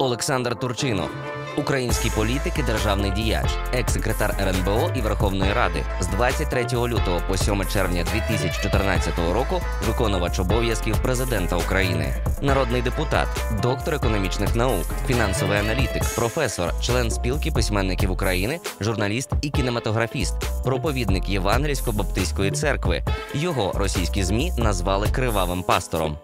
Олександр Турчинов, український політик і державний діяч, екс-секретар РНБО і Верховної Ради з 23 лютого по 7 червня 2014 року виконувач обов'язків президента України, народний депутат, доктор економічних наук, фінансовий аналітик, професор, член спілки письменників України, журналіст і кінематографіст, проповідник Євангельсько-Баптистської церкви. Його російські змі назвали кривавим пастором.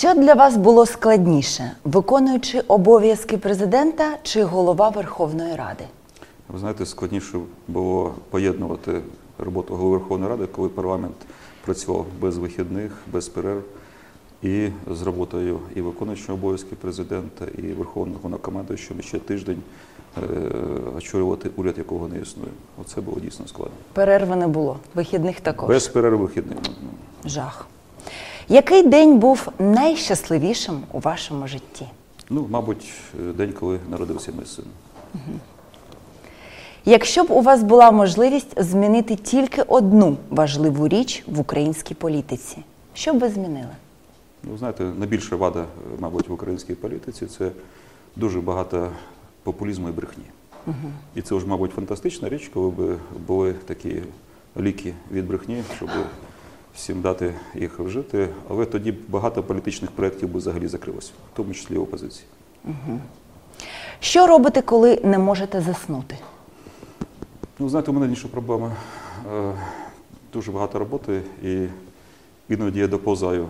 Що для вас було складніше, виконуючи обов'язки президента чи голова Верховної Ради? Ви знаєте, складніше було поєднувати роботу голови Верховної Ради, коли парламент працював без вихідних, без перерв, і з роботою і виконуючого обов'язки президента, і верховного головнокомандуючого ще тиждень е, очолювати уряд, якого не існує. Оце було дійсно складно. Перерви не було, вихідних також. Без перерв вихідних. Жах. Який день був найщасливішим у вашому житті? Ну, мабуть, день, коли народився мій син. Якщо б у вас була можливість змінити тільки одну важливу річ в українській політиці, що б ви змінили? Ну, знаєте, найбільша вада, мабуть, в українській політиці це дуже багато популізму і брехні. І це вже, мабуть, фантастична річ, коли б були такі ліки від брехні, щоб всім дати їх вжити. Але тоді багато політичних проєктів би взагалі закрилося, в тому числі і опозиції. Що робите, коли не можете заснути? Ну, знаєте, у мене інша проблема. Е, Дуже багато роботи, і іноді я доповзаю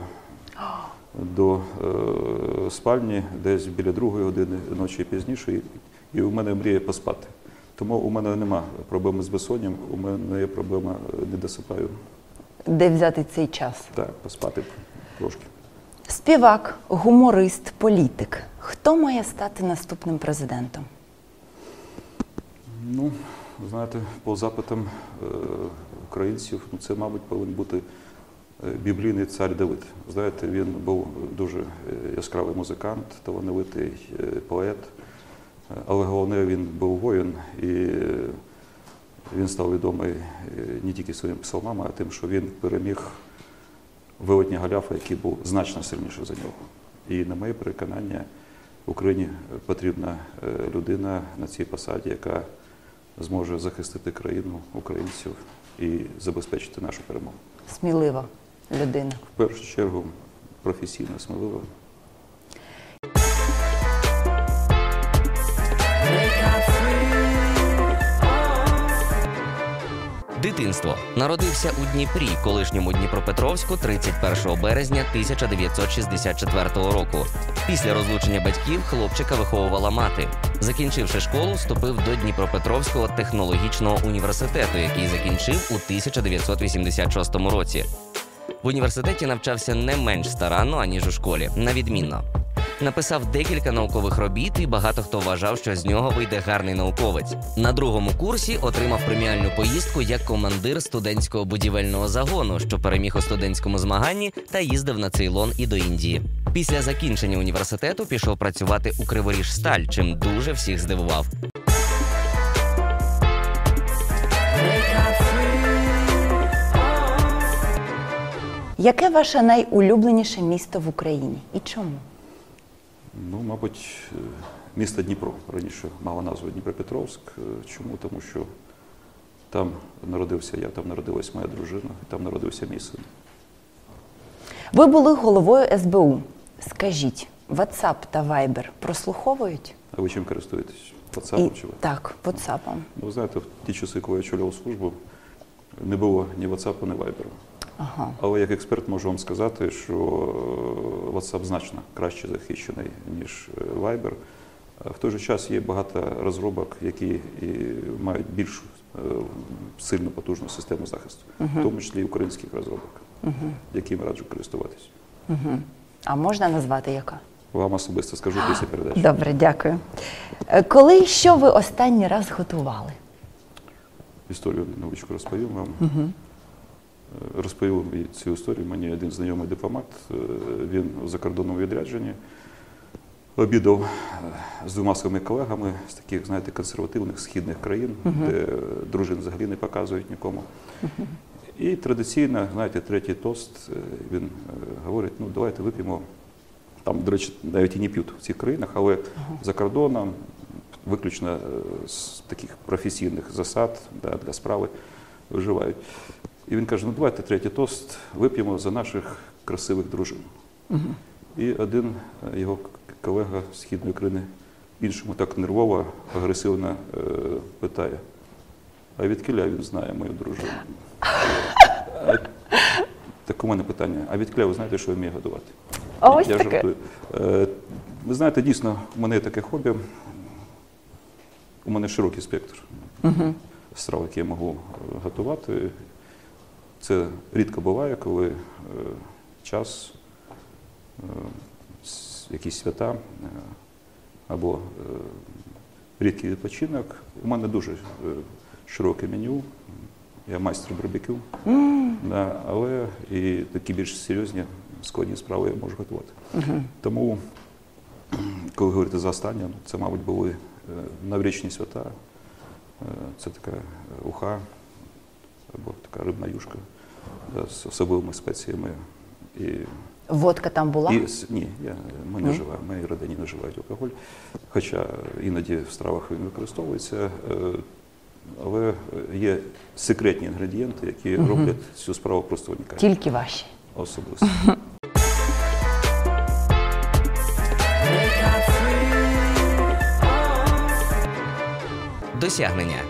до е, спальні десь біля другої години ночі пізніше, і, і у мене мріє поспати. Тому у мене нема проблеми з безсонням, у мене є проблема е, не досипаю. Де взяти цей час? Так, поспати трошки. Співак, гуморист, політик. Хто має стати наступним президентом? Ну, знаєте, по запитам е, українців, ну це, мабуть, повинен бути е, біблійний цар Давид. Знаєте, він був дуже е, яскравий музикант, талановитий поет, але головне, він був воїн і він став відомий е, не тільки своїми псалмами, а тим, що він переміг велетня Галяфа, який був значно сильніший за нього. І на моє переконання, Україні потрібна е, людина на цій посаді, яка зможе захистити країну, українців і забезпечити нашу перемогу. Смілива людина. В першу чергу професійно, сміливо. Дитинство народився у Дніпрі, колишньому Дніпропетровську, 31 березня 1964 року. Після розлучення батьків хлопчика виховувала мати. Закінчивши школу, вступив до Дніпропетровського технологічного університету, який закінчив у 1986 році. В університеті навчався не менш старанно, аніж у школі, на відмінно. Написав декілька наукових робіт, і багато хто вважав, що з нього вийде гарний науковець. На другому курсі отримав преміальну поїздку як командир студентського будівельного загону, що переміг у студентському змаганні та їздив на Цейлон і до Індії. Після закінчення університету пішов працювати у Криворіжсталь, чим дуже всіх здивував. Яке ваше найулюбленіше місто в Україні і чому? Ну, мабуть, е, місто Дніпро раніше мало назву Дніпропетровськ. Е, Чому? Тому що там народився я, там народилась моя дружина, там народився мій син. Ви були головою СБУ. Скажіть, WhatsApp та Viber прослуховують? А ви чим користуєтесь? WhatsApp чи ви? Так, WhatsApp. Ну, ви знаєте, в ті часи, коли я очолював службу, не було ні WhatsApp, ні Viber. Ага. Але як експерт можу вам сказати, що е, WhatsApp значно краще захищений, ніж е, Viber. В той же час є багато розробок, які і мають більш е, сильну потужну систему захисту, в тому числі і українських розробок, якими раджу користуватись. А можна назвати яка? Вам особисто скажу після передачі. Добре, дякую. Е, Коли і що ви останній раз готували? Історію невеличку розповім вам. Розповів цю історію мені один знайомий дипломат. Е, Він в закордонному відрядженні обідав е, з двома своїми колегами з таких, знаєте, консервативних східних країн, де дружин взагалі не показують нікому. І традиційно, знаєте, третій тост, е, він говорить, ну давайте вип'ємо. Там, до речі, навіть і не п'ють в цих країнах, але за кордоном виключно з таких професійних засад да, для справи виживають. І він каже: ну давайте третій тост вип'ємо за наших красивих дружин. І один е, його колега з Східної України іншому так нервово, агресивно е, питає: а від кіля він знає мою дружину? А, так у мене питання: а від кіля ви знаєте, що вміє годувати? А ось Я таке. Е, Ви знаєте, дійсно, у мене є таке хобі. У мене широкий спектр страв, які я можу е, готувати. Це рідко буває, коли е, час, е, якісь свята е, або рідкий відпочинок. У мене дуже широке меню. Я майстер барбекю, да, але і такі більш серйозні складні справи я можу готувати. Тому, коли говорити за останнє, ну, це, мабуть, були новорічні свята. Це така уха або така рибна юшка да, з особливими спеціями. І, Водка там була? і с- ні, я, ми не Ні? вживаємо, в моїй родині не вживають алкоголь. Хоча іноді в стравах він використовується. е, Але є секретні інгредієнти, які роблять цю справу просто унікальною. Тільки ваші. Особисто. Досягнення.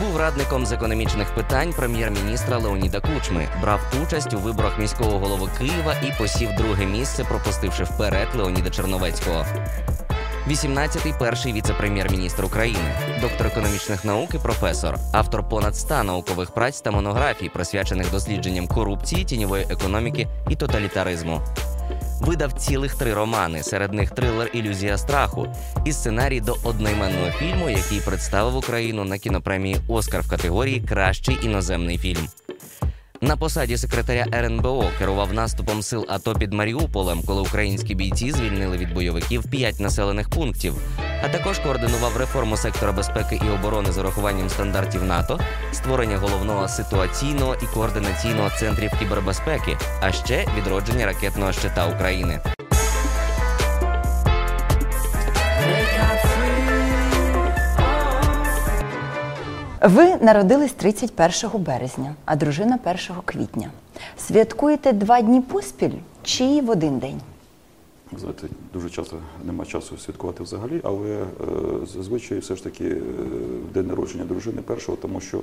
Був радником з економічних питань прем'єр-міністра Леоніда Кучми, брав участь у виборах міського голови Києва і посів друге місце, пропустивши вперед Леоніда Черновецького. 18-й перший віце-прем'єр-міністр України, доктор економічних наук і професор, автор понад 100 наукових праць та монографій, присвячених дослідженням корупції, тіньової економіки і тоталітаризму. Видав цілих три романи, серед них трилер Ілюзія страху і сценарій до одноіменного фільму, який представив Україну на кінопремії Оскар в категорії Кращий іноземний фільм. На посаді секретаря РНБО керував наступом сил АТО під Маріуполем, коли українські бійці звільнили від бойовиків п'ять населених пунктів, а також координував реформу сектора безпеки і оборони з урахуванням стандартів НАТО, створення головного ситуаційного і координаційного центрів кібербезпеки, а ще відродження ракетного щита України. Ви народились 31 березня, а дружина 1 квітня. Святкуєте два дні поспіль чи в один день? Знаєте, дуже часто нема часу святкувати взагалі, але е, зазвичай все ж таки е, день народження дружини першого, тому що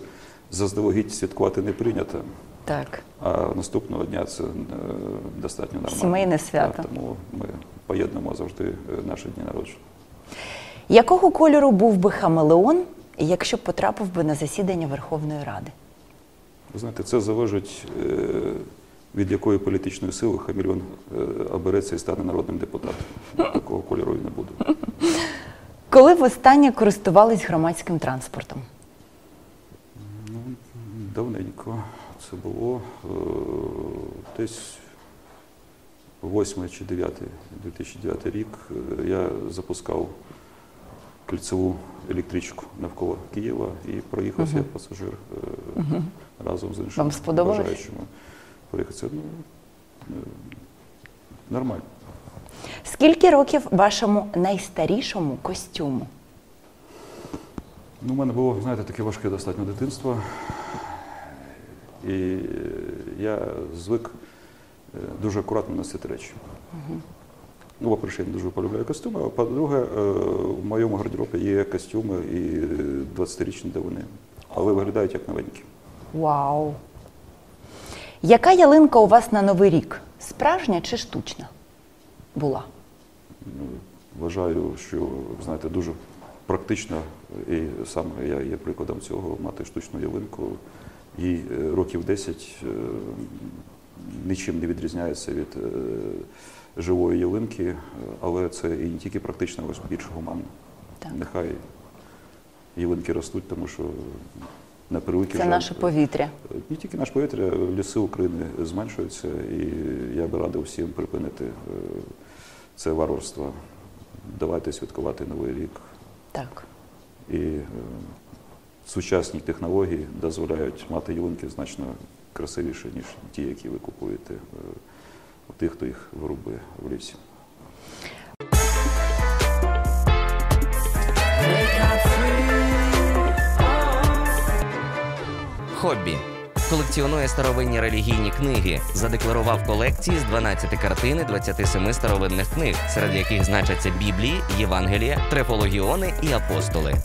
заздалегідь святкувати не прийнято, Так. а наступного дня це е, достатньо нормально. Сімейне свято. Так, тому ми поєднуємо завжди наші дні народження. Якого кольору був би хамелеон, якщо б потрапив би на засідання Верховної Ради? Ви знаєте, це залежить е, від якої політичної сили Хамільон е, обереться і стане народним депутатом. Такого кольору і не буде. Коли востаннє користувались громадським транспортом? Давненько це було е, десь 8 чи 9, 2009 рік. Е, Я запускав кільцеву електричку навколо Києва і проїхався як пасажир е, разом з іншими Вам сподобалось? бажаючими. Ну, е, нормально. Скільки років вашому найстарішому костюму? Ну, у мене було, знаєте, таке важке достатньо дитинство. І е, я звик е, дуже акуратно носити речі. Ну, по-перше, я не дуже полюбляю костюми, а по-друге, в моєму гардеробі є костюми і 20-річні давини, але виглядають як новенькі. Вау! Яка ялинка у вас на Новий рік? Справжня чи штучна? Була. Ну, Вважаю, що знаєте, дуже практично, і саме я є прикладом цього мати штучну ялинку. Їй е, років 10 е, нічим не відрізняється від е, живої ялинки, але це і не тільки практично, але більш гуманно. Так. Нехай ялинки ростуть, тому що на Це жаль, наше повітря. не тільки наш повітря, ліси України зменшуються, і я би радив всім припинити е, це варварство. Давайте святкувати Новий рік. Так. І е, сучасні технології дозволяють мати ялинки значно красивіші, ніж ті, які ви купуєте е, у тих, хто їх вирубує в лісі. Хобі. Колекціонує старовинні релігійні книги. Задекларував колекції з 12 картин і 27 старовинних книг, серед яких значаться Біблії, Євангелія, Трефологіони і апостоли.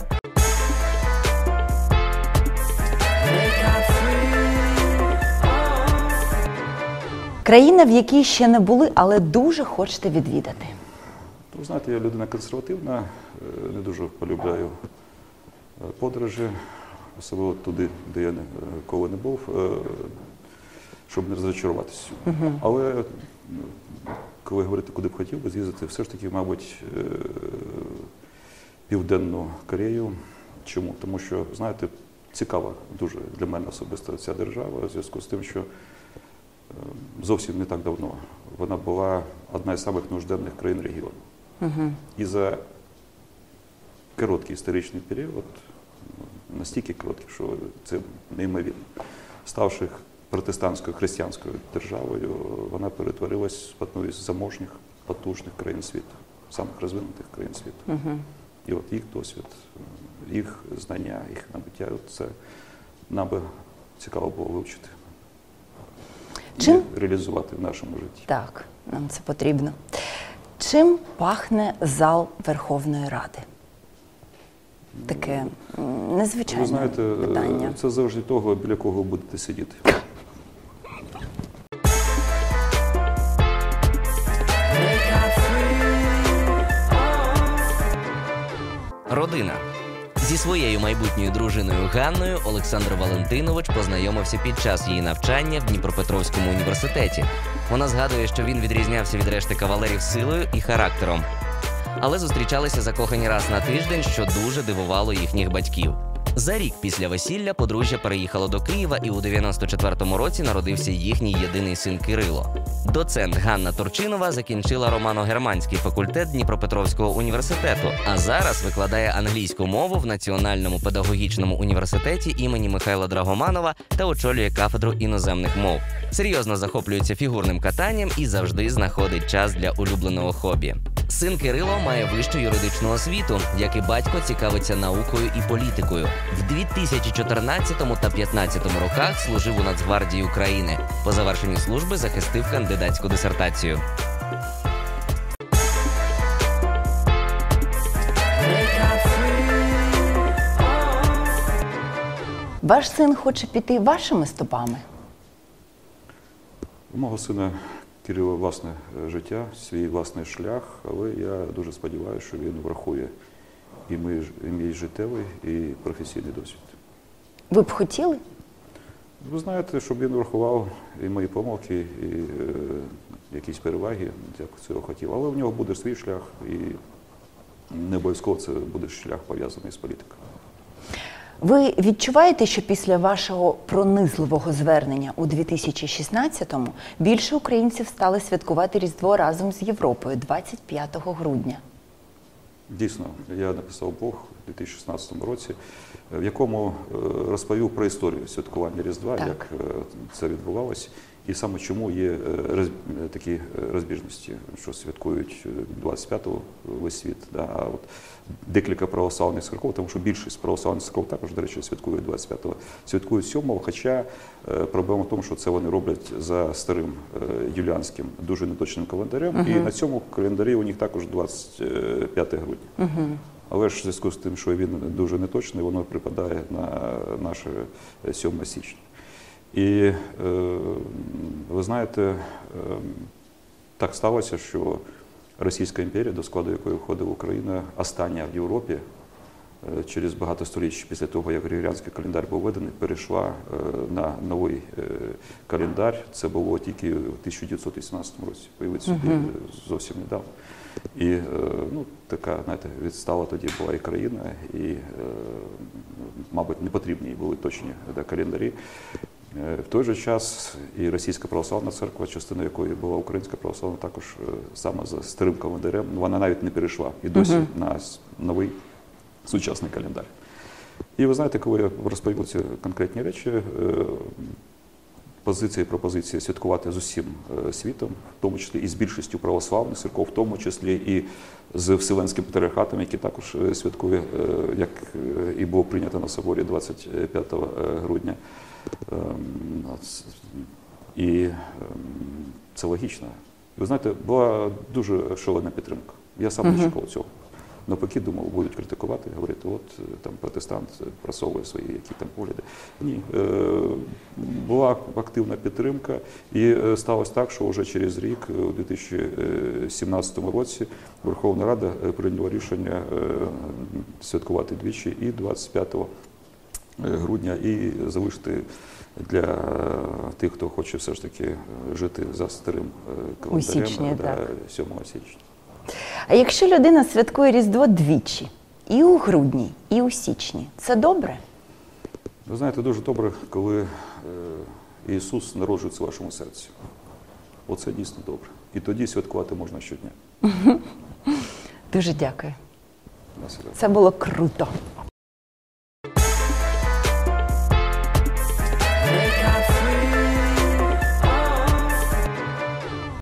Країна, в якій ще не були, але дуже хочете відвідати. Ну, Ви знаєте, я людина консервативна, е, не дуже полюбляю е, подорожі, особливо туди, де я ніколи не був, е, щоб не розчаруватися. Але ну, коли говорити, куди б хотів би з'їздити, все ж таки, мабуть, е, Південну Корею. Чому? Тому що, знаєте, цікава дуже для мене особисто ця держава у зв'язку з тим, що е, зовсім не так давно вона була одна із самих нужденних країн регіону. І за короткий історичний період, настільки короткий, що це неймовірно, ставши протестантською християнською державою, вона перетворилась в одну із заможних, потужних країн світу, самих розвинутих країн світу. І от їх досвід, їх знання, їх набуття, це нам би цікаво було вивчити Чим? і реалізувати в нашому житті. Так, нам це потрібно. Чим пахне зал Верховної Ради? Таке незвичайне Ви знаєте, е, питання. це завжди того, біля кого ви будете сидіти. Родина. Зі своєю майбутньою дружиною Ганною Олександр Валентинович познайомився під час її навчання в Дніпропетровському університеті. Вона згадує, що він відрізнявся від решти кавалерів силою і характером. Але зустрічалися закохані раз на тиждень, що дуже дивувало їхніх батьків. За рік після весілля подружжя переїхало до Києва, і у 94-му році народився їхній єдиний син Кирило. Доцент Ганна Турчинова закінчила романо-германський факультет Дніпропетровського університету, а зараз викладає англійську мову в Національному педагогічному університеті імені Михайла Драгоманова та очолює кафедру іноземних мов. Серйозно захоплюється фігурним катанням і завжди знаходить час для улюбленого хобі. Син Кирило має вищу юридичну освіту, як і батько цікавиться наукою і політикою. В 2014 та 2015 роках служив у Нацгвардії України. По завершенні служби захистив кандидатську дисертацію. Ваш син хоче піти вашими стопами. У мого сина Кирила власне життя, свій власний шлях, але я дуже сподіваюся, що він врахує і мій, і мій життєвий, і професійний досвід. Ви б хотіли? Ви знаєте, щоб він врахував і мої помилки, і е, якісь переваги, як цього хотів. Але в нього буде свій шлях, і не обов'язково це буде шлях пов'язаний з політикою. Ви відчуваєте, що після вашого пронизливого звернення у 2016-му більше українців стали святкувати Різдво разом з Європою 25 грудня? Дійсно, я написав блог у 2016 році, е, в якому е, розповів про історію святкування Різдва, Так. як е, це відбувалось, і саме чому є такі розбіжності, що святкують е, 25-го весь світ. Да, а от декілька православних церков, тому що більшість православних церков також, до речі, святкують 25-го, святкують 7-го, хоча проблема в тому, що це вони роблять за старим юліанським, дуже неточним календарем, і на цьому календарі у них також 25 грудня. Але ж в зв'язку з тим, що він дуже неточний, воно припадає на наше 7 січня. І е, ви знаєте, е, так сталося, що Російська імперія, до складу якої входила Україна, остання в Європі через багато століть після того, як Григоріанський календар був введений, перейшла е, на новий е, календар. Це було тільки в 1918 році. Появиться е, зовсім недавно. І е, ну, така, знаєте, відстала тоді була і країна, і, е, мабуть, не потрібні були точні да, календарі. Е, В той же час і Російська православна церква, частина якої була Українська православна, також е, саме за старим календарем, вона навіть не перейшла і досі на новий сучасний календар. І ви знаєте, коли я розповів ці конкретні речі, е, позиція і пропозиція святкувати з усім е, світом, в тому числі і з більшістю православних церков, в тому числі і з Вселенським патріархатом, який також е, святкує, як і було прийнято на соборі 25 грудня. Ем, І ем, це логічно. Ви знаєте, була дуже шалена підтримка. Я сам не чекав цього. Навпаки, думав, будуть критикувати, говорити, от е, там протестант просовує свої які там погляди. Ні, е, була активна підтримка, і е, сталося так, що вже через рік, у 2017 році, Верховна Рада прийняла рішення святкувати двічі і 25 грудня, і залишити для тих, хто хоче все ж таки жити за старим календарем, січні, да, так. 7 січня. А якщо людина святкує Різдво двічі, і у грудні, і у січні, це добре? Ви знаєте, дуже добре, коли е, Ісус народжується в вашому серці. Оце дійсно добре. І тоді святкувати можна щодня. Дуже дякую. Це було круто.